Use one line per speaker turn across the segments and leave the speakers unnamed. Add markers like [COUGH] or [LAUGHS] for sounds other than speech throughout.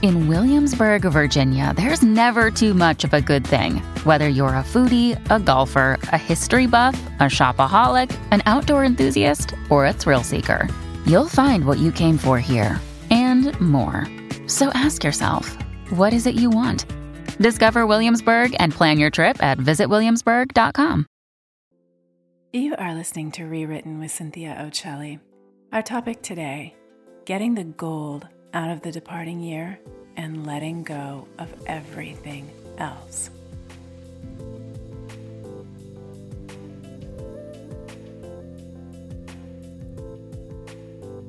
In Williamsburg, Virginia, there's never too much of a good thing. Whether you're a foodie, a golfer, a history buff, a shopaholic, an outdoor enthusiast, or a thrill seeker, you'll find what you came for here and more. So ask yourself, what is it you want? Discover Williamsburg and plan your trip at visitwilliamsburg.com.
You are listening to Rewritten with Cynthia Occelli. Our topic today getting the gold out of the departing year and letting go of everything else.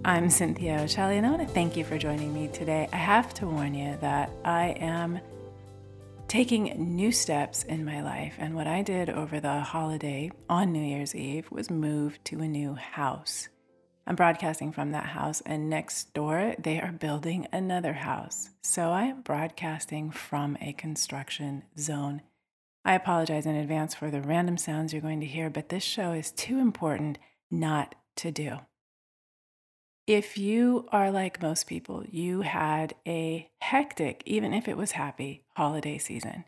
I'm Cynthia Occelli, and I want to thank you for joining me today. I have to warn you that I am taking new steps in my life, and what I did over the holiday on New Year's Eve was move to a new house. I'm broadcasting from that house, and next door, they are building another house. So I am broadcasting from a construction zone. I apologize in advance for the random sounds you're going to hear, but this show is too important not to do. If you are like most people, you had a hectic, even if it was happy, holiday season.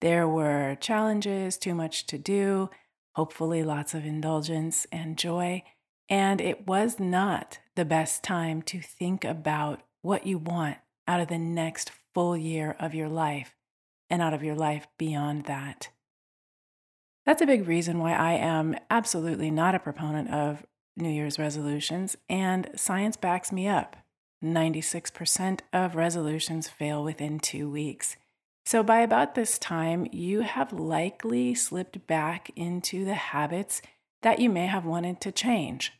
There were challenges, too much to do, hopefully lots of indulgence and joy. And it was not the best time to think about what you want out of the next full year of your life and out of your life beyond that. That's a big reason why I am absolutely not a proponent of New Year's resolutions, and science backs me up. 96% of resolutions fail within two weeks. So, by about this time, you have likely slipped back into the habits that you may have wanted to change.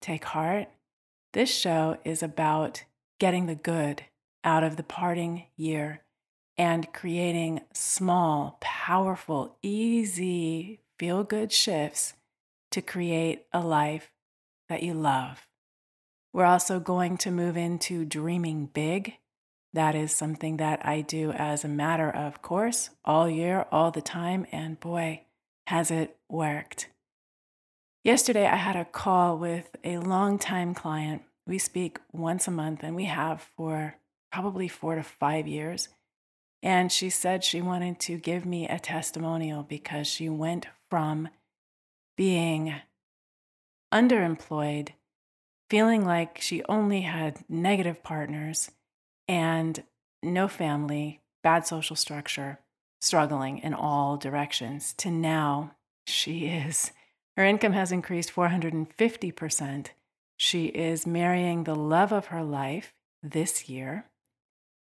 Take heart. This show is about getting the good out of the parting year and creating small, powerful, easy, feel good shifts to create a life that you love. We're also going to move into dreaming big. That is something that I do as a matter of course all year, all the time, and boy, has it worked. Yesterday, I had a call with a longtime client. We speak once a month, and we have for probably four to five years. And she said she wanted to give me a testimonial because she went from being underemployed, feeling like she only had negative partners and no family, bad social structure, struggling in all directions, to now she [LAUGHS] is her income has increased 450%. She is marrying the love of her life this year.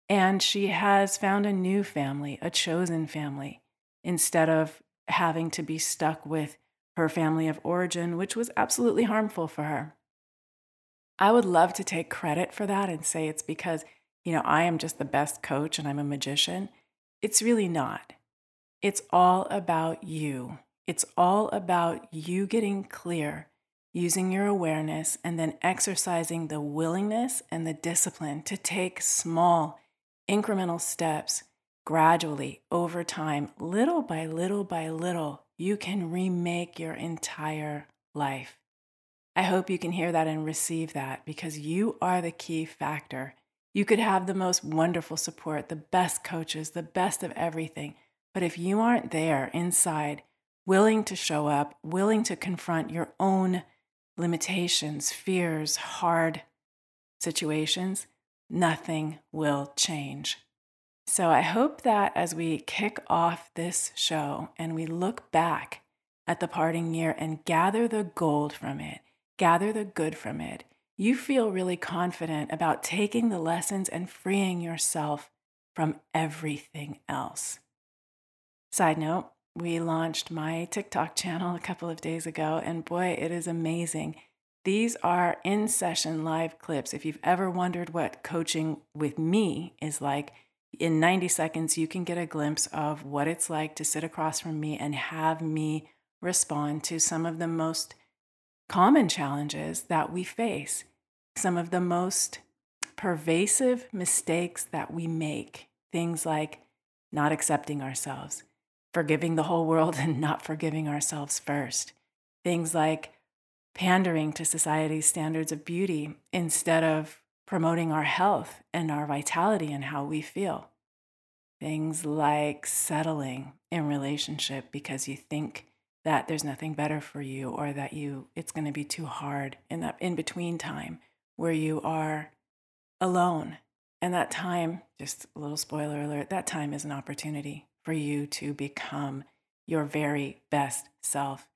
And she has found a new family, a chosen family, instead of having to be stuck with her family of origin, which was absolutely harmful for her. I would love to take credit for that and say it's because, you know, I am just the best coach and I'm a magician. It's really not. It's all about you. It's all about you getting clear, using your awareness, and then exercising the willingness and the discipline to take small, incremental steps gradually over time, little by little by little. You can remake your entire life. I hope you can hear that and receive that because you are the key factor. You could have the most wonderful support, the best coaches, the best of everything. But if you aren't there inside, willing to show up, willing to confront your own limitations, fears, hard situations, nothing will change. So I hope that as we kick off this show and we look back at the parting year and gather the gold from it, gather the good from it, you feel really confident about taking the lessons and freeing yourself from everything else. Side note, we launched my TikTok channel a couple of days ago, and boy, it is amazing. These are in session live clips. If you've ever wondered what coaching with me is like, in 90 seconds, you can get a glimpse of what it's like to sit across from me and have me respond to some of the most common challenges that we face, some of the most pervasive mistakes that we make. Things like not accepting ourselves, forgiving the whole world [LAUGHS] and not forgiving ourselves first. Things like pandering to society's standards of beauty instead of promoting our health and our vitality and how we feel. Things like settling in relationship because you think that there's nothing better for you or that you it's going to be too hard in that in between time where you are alone. And that time, just a little spoiler alert, that time is an opportunity for you to become your very best self.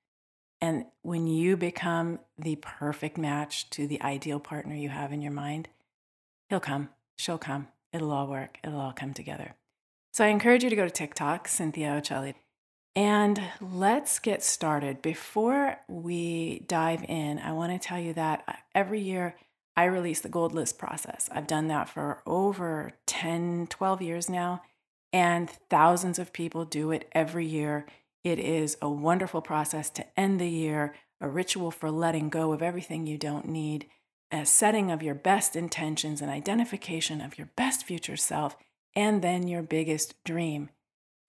And when you become the perfect match to the ideal partner you have in your mind, He'll come, she'll come, it'll all work, it'll all come together. So I encourage you to go to TikTok, Cynthia Occelli, and let's get started. Before we dive in, I want to tell you that uh, every year I release the gold list process. I've done that for over 10, 12 years now, and thousands of people do it every year. It is a wonderful process to end the year, a ritual for letting go of everything you don't need a setting of your best intentions, an identification of your best future self, and then your biggest dream.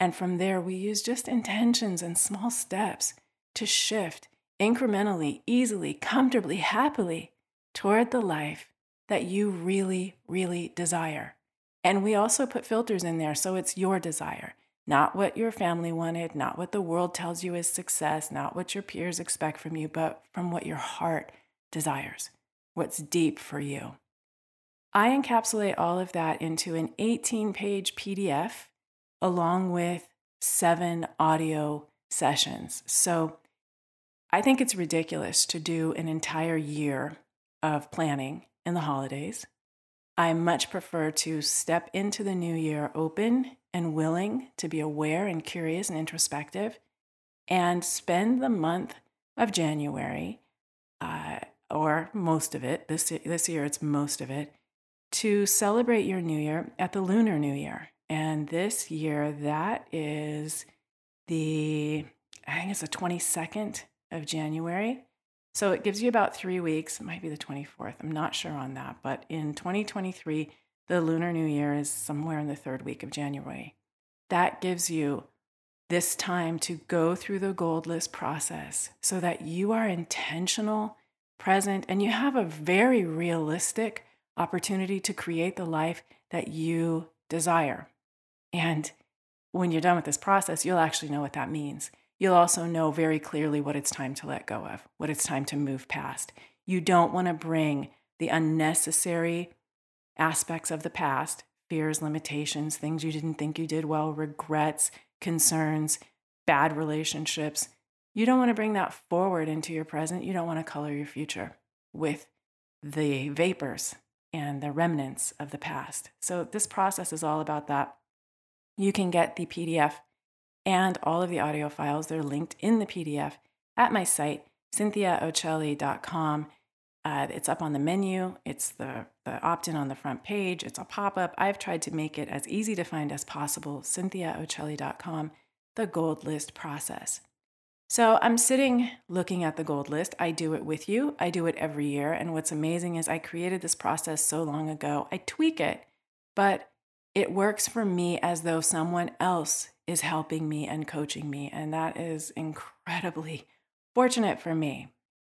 And from there, we use just intentions and small steps to shift incrementally, easily, comfortably, happily toward the life that you really, really desire. And we also put filters in there so it's your desire, not what your family wanted, not what the world tells you is success, not what your peers expect from you, but from what your heart desires what's deep for you. I encapsulate all of that into an 18 page PDF along with seven audio sessions. So I think it's ridiculous to do an entire year of planning in the holidays. I much prefer to step into the new year open and willing to be aware and curious and introspective and spend the month of January uh, or most of it, this, this year it's most of it, to celebrate your new year at the Lunar New Year. And this year, that is the, I think it's the 22nd of January. So it gives you about three weeks. It might be the 24th. I'm not sure on that. But in 2023, the Lunar New Year is somewhere in the third week of January. That gives you this time to go through the gold list process so that you are intentional present, and you have a very realistic opportunity to create the life that you desire. And when you're done with this process, you'll actually know what that means. You'll also know very clearly what it's time to let go of, what it's time to move past. You don't want to bring the unnecessary aspects of the past fears, limitations, things you didn't think you did well, regrets, concerns, bad relationships you don't want to bring that forward into your present. You don't want to color your future with the vapors and the remnants of the past. So, this process is all about that. You can get the PDF and all of the audio files. They're linked in the PDF at my site, cynthiaoccelli.com. Uh, it's up on the menu. It's the, the opt in on the front page. It's a pop up. I've tried to make it as easy to find as possible. cynthiaoccelli.com, the gold list process. So I'm sitting looking at the gold list. I do it with you, I do it every year. And what's amazing is I created this process so long ago. I tweak it, but it works for me as though someone else is helping me and coaching me. And that is incredibly fortunate for me.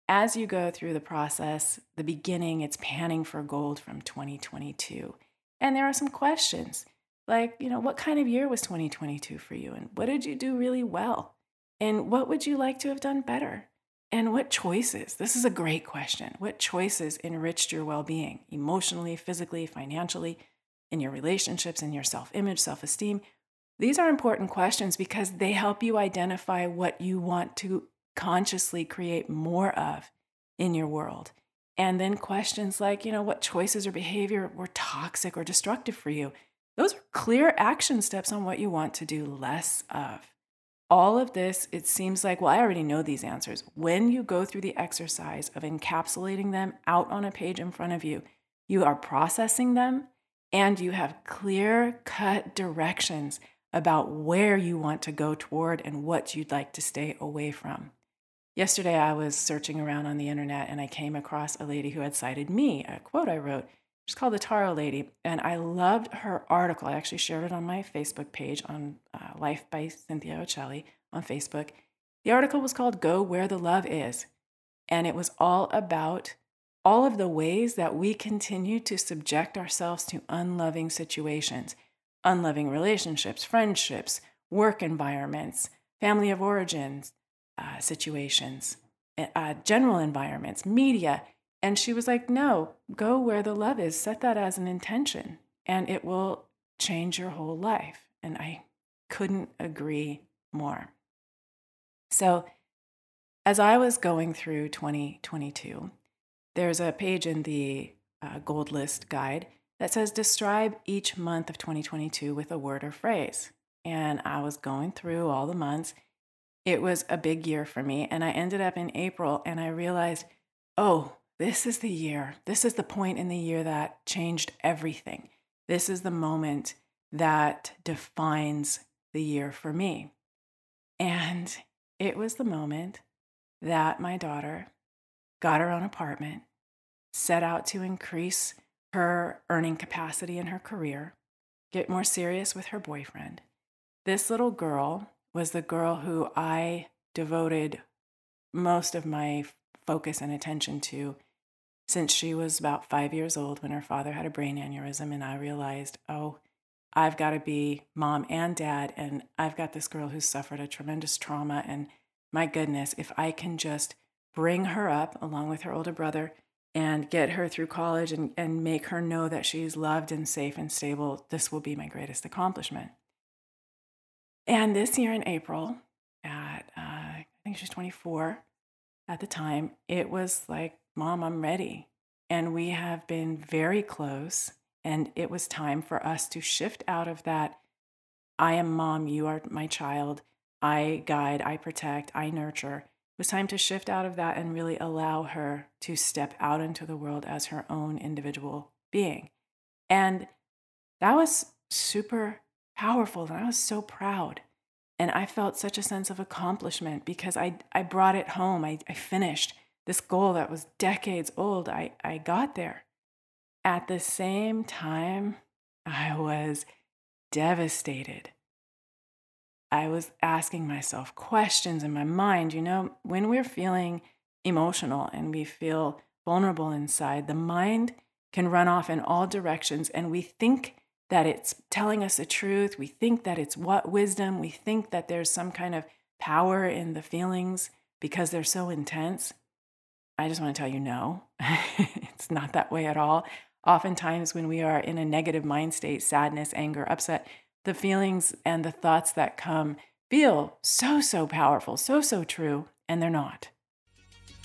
As you go through the process, the beginning, it's panning for gold from 2022. And there are some questions like, you know, what kind of year was 2022 for you? And what did you do really well? And what would you like to have done better? And what choices? This is a great question. What choices enriched your well being emotionally, physically, financially, in your relationships, in your self image, self esteem? These are important questions because they help you identify what you want to consciously create more of in your world. And then questions like, you know, what choices or behavior were toxic or destructive for you? those are clear action steps on what you want to do less of. All of this, it seems like, well, I already know these answers. When you go through the exercise of encapsulating them out on a page in front of you, you are processing them and you have clear cut directions about where you want to go toward and what you'd like to stay away from. Yesterday, I was searching around on the internet and I came across a lady who had cited me, a quote I wrote. She's called the Tarot Lady, and I loved her article. I actually shared it on my Facebook page on uh, Life by Cynthia Occelli on Facebook. The article was called Go Where the Love Is, and it was all about all of the ways that we continue to subject ourselves to unloving situations, unloving relationships, friendships, work environments, family of origins uh, situations, uh, general environments, media. And she was like, no, go where the love is, set that as an intention, and it will change your whole life. And I couldn't agree more. So, as I was going through 2022, there's a page in the uh, Gold List guide that says describe each month of 2022 with a word or phrase. And I was going through all the months. It was a big year for me. And I ended up in April and I realized, oh, this is the year. This is the point in the year that changed everything. This is the moment that defines the year for me. And it was the moment that my daughter got her own apartment set out to increase her earning capacity in her career, get more serious with her boyfriend. This little girl was the girl who I devoted most of my focus and attention to since she was about five years old when her father had a brain aneurysm. And I realized, oh, I've got to be mom and dad. And I've got this girl who's suffered a tremendous trauma. And my goodness, if I can just bring her up along with her older brother and get her through college and, and make her know that she's loved and safe and stable, this will be my greatest accomplishment. And this year in April, at uh, I think she's 24 at the time, it was like, Mom, I'm ready. And we have been very close. And it was time for us to shift out of that I am mom, you are my child, I guide, I protect, I nurture, was time to shift out of that and really allow her to step out into the world as her own individual being. And that was super powerful. And I was so proud. And I felt such a sense of accomplishment because I, I brought it home. I, I finished this goal that was decades old. I, I got there. At the same time, I was devastated I was asking myself questions in my mind. You know, when we're feeling emotional and we feel vulnerable inside, the mind can run off in all directions and we think that it's telling us the truth. We think that it's what wisdom. We think that there's some kind of power in the feelings because they're so intense. I just want to tell you no, [LAUGHS] it's not that way at all. Oftentimes, when we are in a negative mind state, sadness, anger, upset, the feelings and the thoughts that come feel so, so powerful, so, so true, and they're not.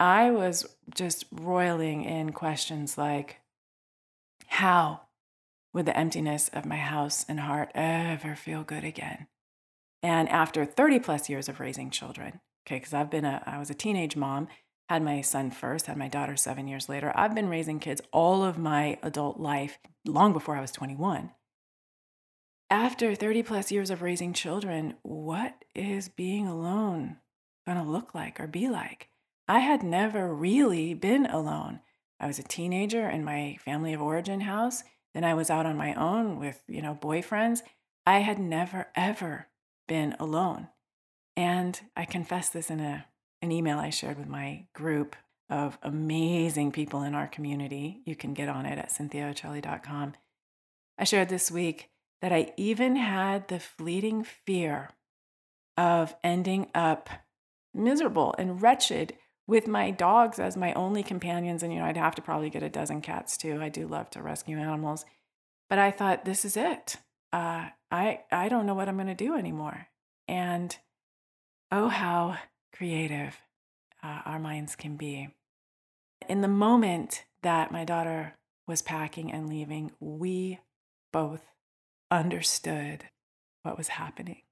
I was just roiling in questions like how would the emptiness of my house and heart ever feel good again? And after 30 plus years of raising children, okay, because I've been a, I was a teenage mom, had my son first, had my daughter seven years later. I've been raising kids all of my adult life, long before I was 21. After 30 plus years of raising children, what is being alone to look like or be like? I had never really been alone. I was a teenager in my family of origin house. Then I was out on my own with, you know, boyfriends. I had never, ever been alone. And I confessed this in a, an email I shared with my group of amazing people in our community. You can get on it at cynthiaoccelli.com. I shared this week that I even had the fleeting fear of ending up miserable and wretched with my dogs as my only companions. And, you know, I'd have to probably get a dozen cats too. I do love to rescue animals. But I thought, this is it. Uh, I, I don't know what I'm going to do anymore. And oh, how creative uh, our minds can be. In the moment that my daughter was packing and leaving, we both understood what was happening.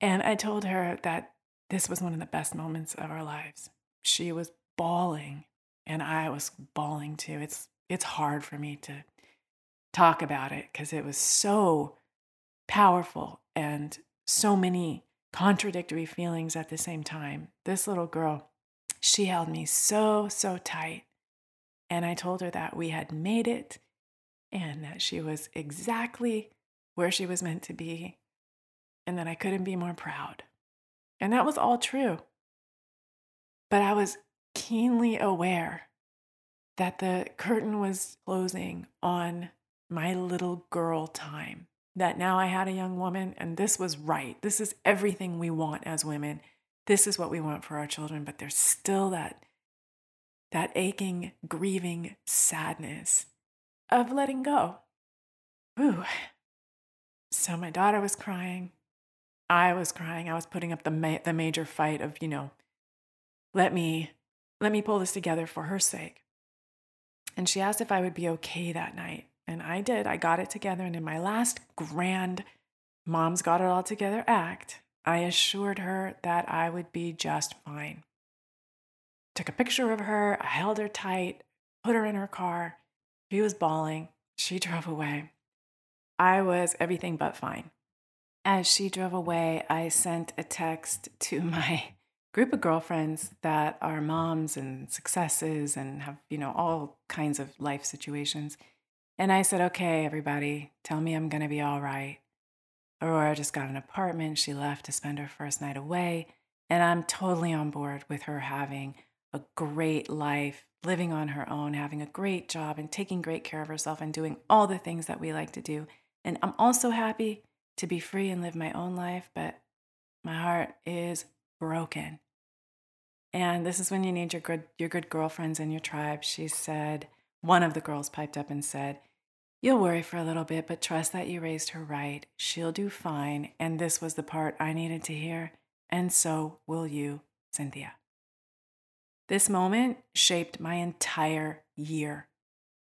And I told her that this was one of the best moments of our lives. She was bawling and I was bawling too. It's it's hard for me to talk about it because it was so powerful and so many contradictory feelings at the same time. This little girl, she held me so, so tight. And I told her that we had made it and that she was exactly where she was meant to be and that I couldn't be more proud. And that was all true. But I was keenly aware that the curtain was closing on my little girl time. That now I had a young woman and this was right. This is everything we want as women. This is what we want for our children, but there's still that that aching, grieving sadness of letting go. Ooh. So my daughter was crying. I was crying. I was putting up the ma- the major fight of, you know, let me let me pull this together for her sake. And she asked if I would be okay that night. And I did. I got it together. And in my last grand mom's got it all together act, I assured her that I would be just fine. Took a picture of her. I held her tight, put her in her car. She was bawling. She [LAUGHS] drove away. I was everything but fine. As she drove away, I sent a text to [LAUGHS] my group of girlfriends that are moms and successes and have, you know, all kinds of life situations. And I said, okay, everybody, tell me I'm going to be all right. Aurora just got an apartment. She left to spend her first night away. And I'm totally on board with her having a great life, living on her own, having a great job, and taking great care of herself and doing all the things that we like to do. And I'm also happy to be free and live my own life, but my heart is broken. And this is when you need your good your good girlfriends in your tribe. She said, one of the girls piped up and said, You'll worry for a little bit, but trust that you raised her right. She'll do fine. And this was the part I needed to hear. And so will you, Cynthia. This moment shaped my entire year.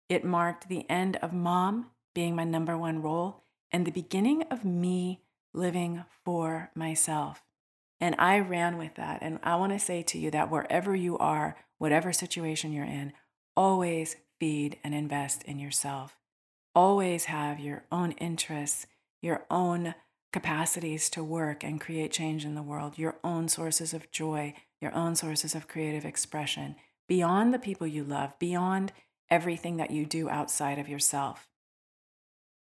It marked the end of mom being my number one role and the beginning of me living for myself. And I ran with that. And I want to say to you that wherever you are, whatever situation you're in, always feed and invest in yourself. Always have your own interests, your own capacities to work and create change in the world, your own sources of joy, your own sources of creative expression, beyond the people you love, beyond everything that you do outside of yourself.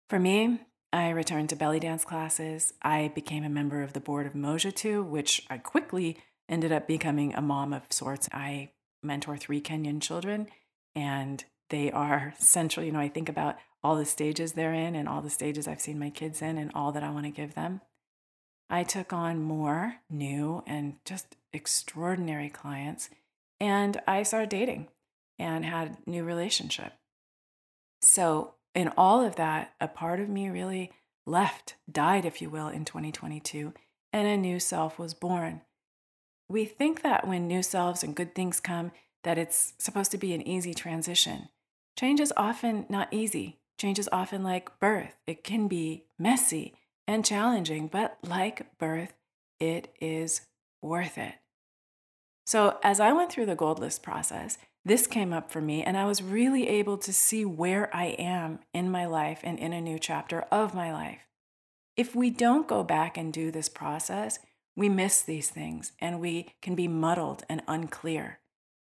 For me, I returned to belly dance classes. I became a member of the board of Moja which I quickly ended up becoming a mom of sorts. I mentor three Kenyan children, and they are central. You know, I think about all the stages they're in and all the stages I've seen my kids in and all that I want to give them. I took on more new and just extraordinary clients, and I started dating and had new relationship. So in all of that, a part of me really left, died, if you will, in 2022, and a new self was born. We think that when new selves and good things come, that it's supposed to be an easy transition. Change is often not easy. Change is often like birth. It can be messy and challenging, but like birth, it is worth it. So, as I went through the gold list process, this came up for me, and I was really able to see where I am in my life and in a new chapter of my life. If we don't go back and do this process, we miss these things and we can be muddled and unclear.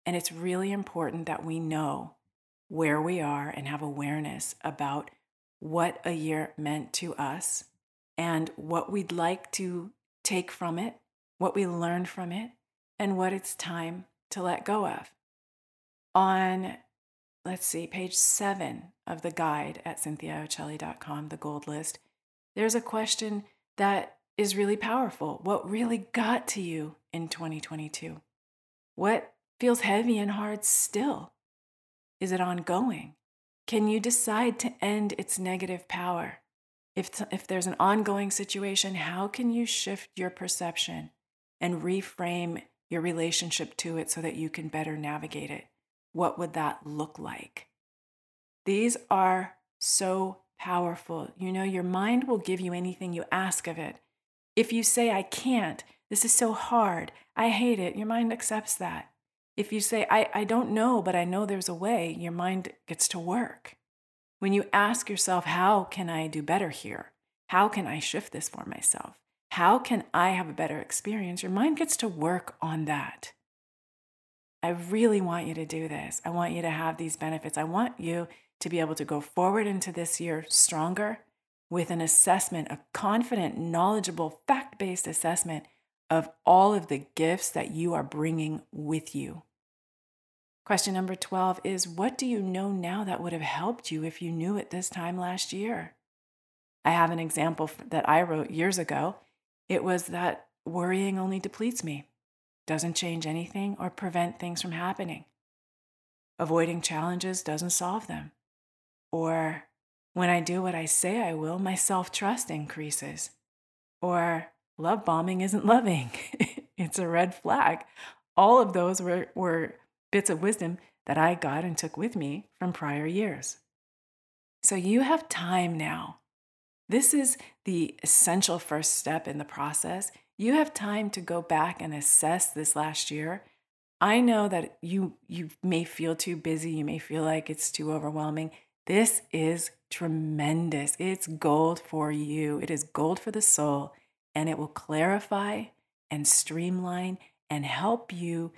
And it's really important that we know where we are and have awareness about what a year meant to us and what we'd like to take from it, what we learned from it, and what it's time to let go of. On, let's see, page seven of the guide at cynthiaoccelli.com, the gold list, there's a question that is really powerful. What really got to you in 2022? What feels heavy and hard still? Is it ongoing? Can you decide to end its negative power? If, t- if there's an ongoing situation, how can you shift your perception and reframe your relationship to it so that you can better navigate it? What would that look like? These are so powerful. You know, your mind will give you anything you ask of it. If you say, I can't, this is so hard, I hate it, your mind accepts that. If you say, I, I don't know, but I know there's a way, your mind gets to work. When you ask yourself, How can I do better here? How can I shift this for myself? How can I have a better experience? Your mind gets to work on that. I really want you to do this. I want you to have these benefits. I want you to be able to go forward into this year stronger with an assessment, a confident, knowledgeable, fact based assessment of all of the gifts that you are bringing with you. Question number 12 is What do you know now that would have helped you if you knew it this time last year? I have an example that I wrote years ago. It was that worrying only depletes me, doesn't change anything or prevent things from happening. Avoiding challenges doesn't solve them. Or when I do what I say I will, my self trust increases. Or love bombing isn't [LAUGHS] loving, it's a red flag. All of those were, were bits of wisdom that I got and took with me from prior years. So you have time now. This is the essential first step in the process. You have time to go back and assess this last year. I know that you you may feel too busy, you may feel like it's too overwhelming. This is tremendous. It's gold for you. It is gold for the soul, and it will clarify and streamline and help you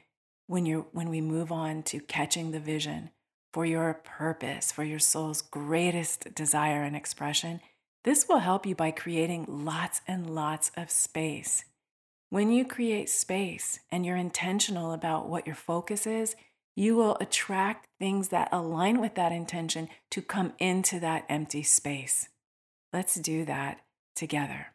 when you when we move on to catching the vision for your purpose, for your soul's greatest desire and expression. This will help you by creating lots and lots of space. When you create space and you're intentional about what your focus is, you will attract things that align with that intention to come into that empty space. Let's do that together.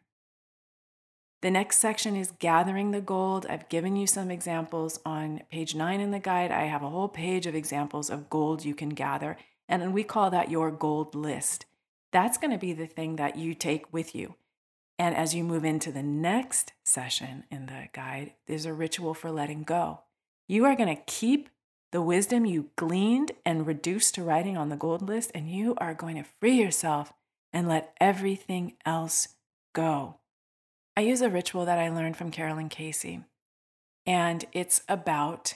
The next section is gathering the gold. I've given you some examples on page nine in the guide. I have a whole page of examples of gold you can gather, and we call that your gold list. That's going to be the thing that you take with you. And as you move into the next session in the guide, there's a ritual for letting go. You are going to keep the wisdom you gleaned and reduced to writing on the gold list, and you are going to free yourself and let everything else go. I use a ritual that I learned from Carolyn Casey, and it's about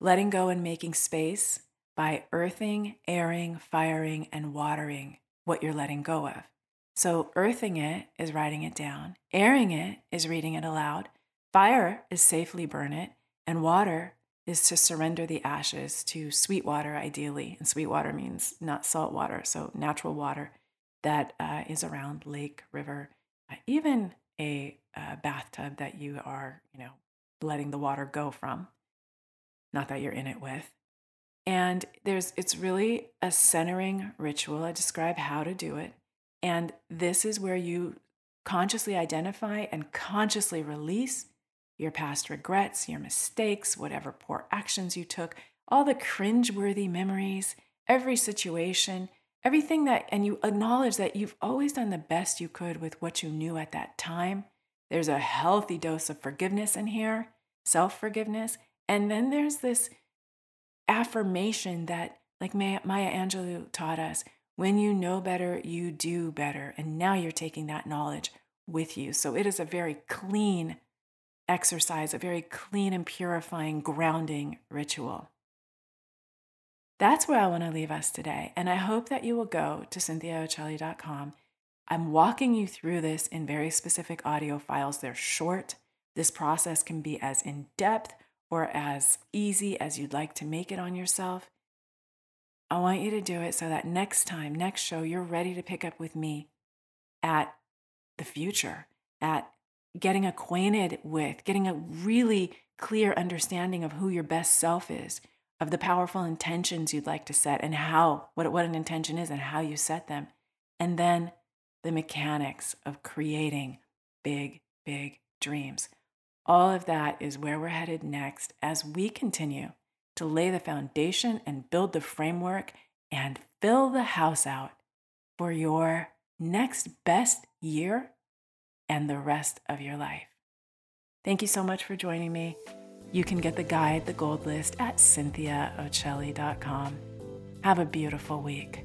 letting go and making space by earthing, airing, firing, and watering what you're letting go of. So, earthing it is writing it down, airing it is reading it aloud, fire is safely burn it, and water is to surrender the ashes to sweet water, ideally. And sweet water means not salt water, so natural water that uh, is around lake, river, uh, even a, a bathtub that you are, you know, letting the water go from. Not that you're in it with. And there's it's really a centering ritual. I describe how to do it. And this is where you consciously identify and consciously release your past regrets, your mistakes, whatever poor actions you took, all the cringe-worthy memories, every situation, everything that, and you acknowledge that you've always done the best you could with what you knew at that time. There's a healthy dose of forgiveness in here, self forgiveness. And then there's this affirmation that, like Maya Angelou taught us, when you know better, you do better. And now you're taking that knowledge with you. So it is a very clean exercise, a very clean and purifying grounding ritual. That's where I want to leave us today. And I hope that you will go to cynthiaoccelli.com. I'm walking you through this in very specific audio files. They're short. This process can be as in depth or as easy as you'd like to make it on yourself. I want you to do it so that next time, next show, you're ready to pick up with me at the future, at getting acquainted with, getting a really clear understanding of who your best self is, of the powerful intentions you'd like to set and how, what, what an intention is and how you set them. And then the mechanics of creating big, big dreams. All of that is where we're headed next as we continue to lay the foundation and build the framework and fill the house out for your next best year and the rest of your life. Thank you so much for joining me. You can get the guide, The Gold List, at cynthiaoccelli.com. Have a beautiful week.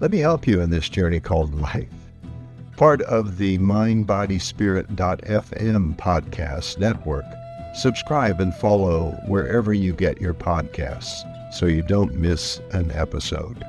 Let me help you in this journey called life. Part of the mindbodyspirit.fm podcast network. Subscribe and follow wherever you get your podcasts so you don't miss an episode.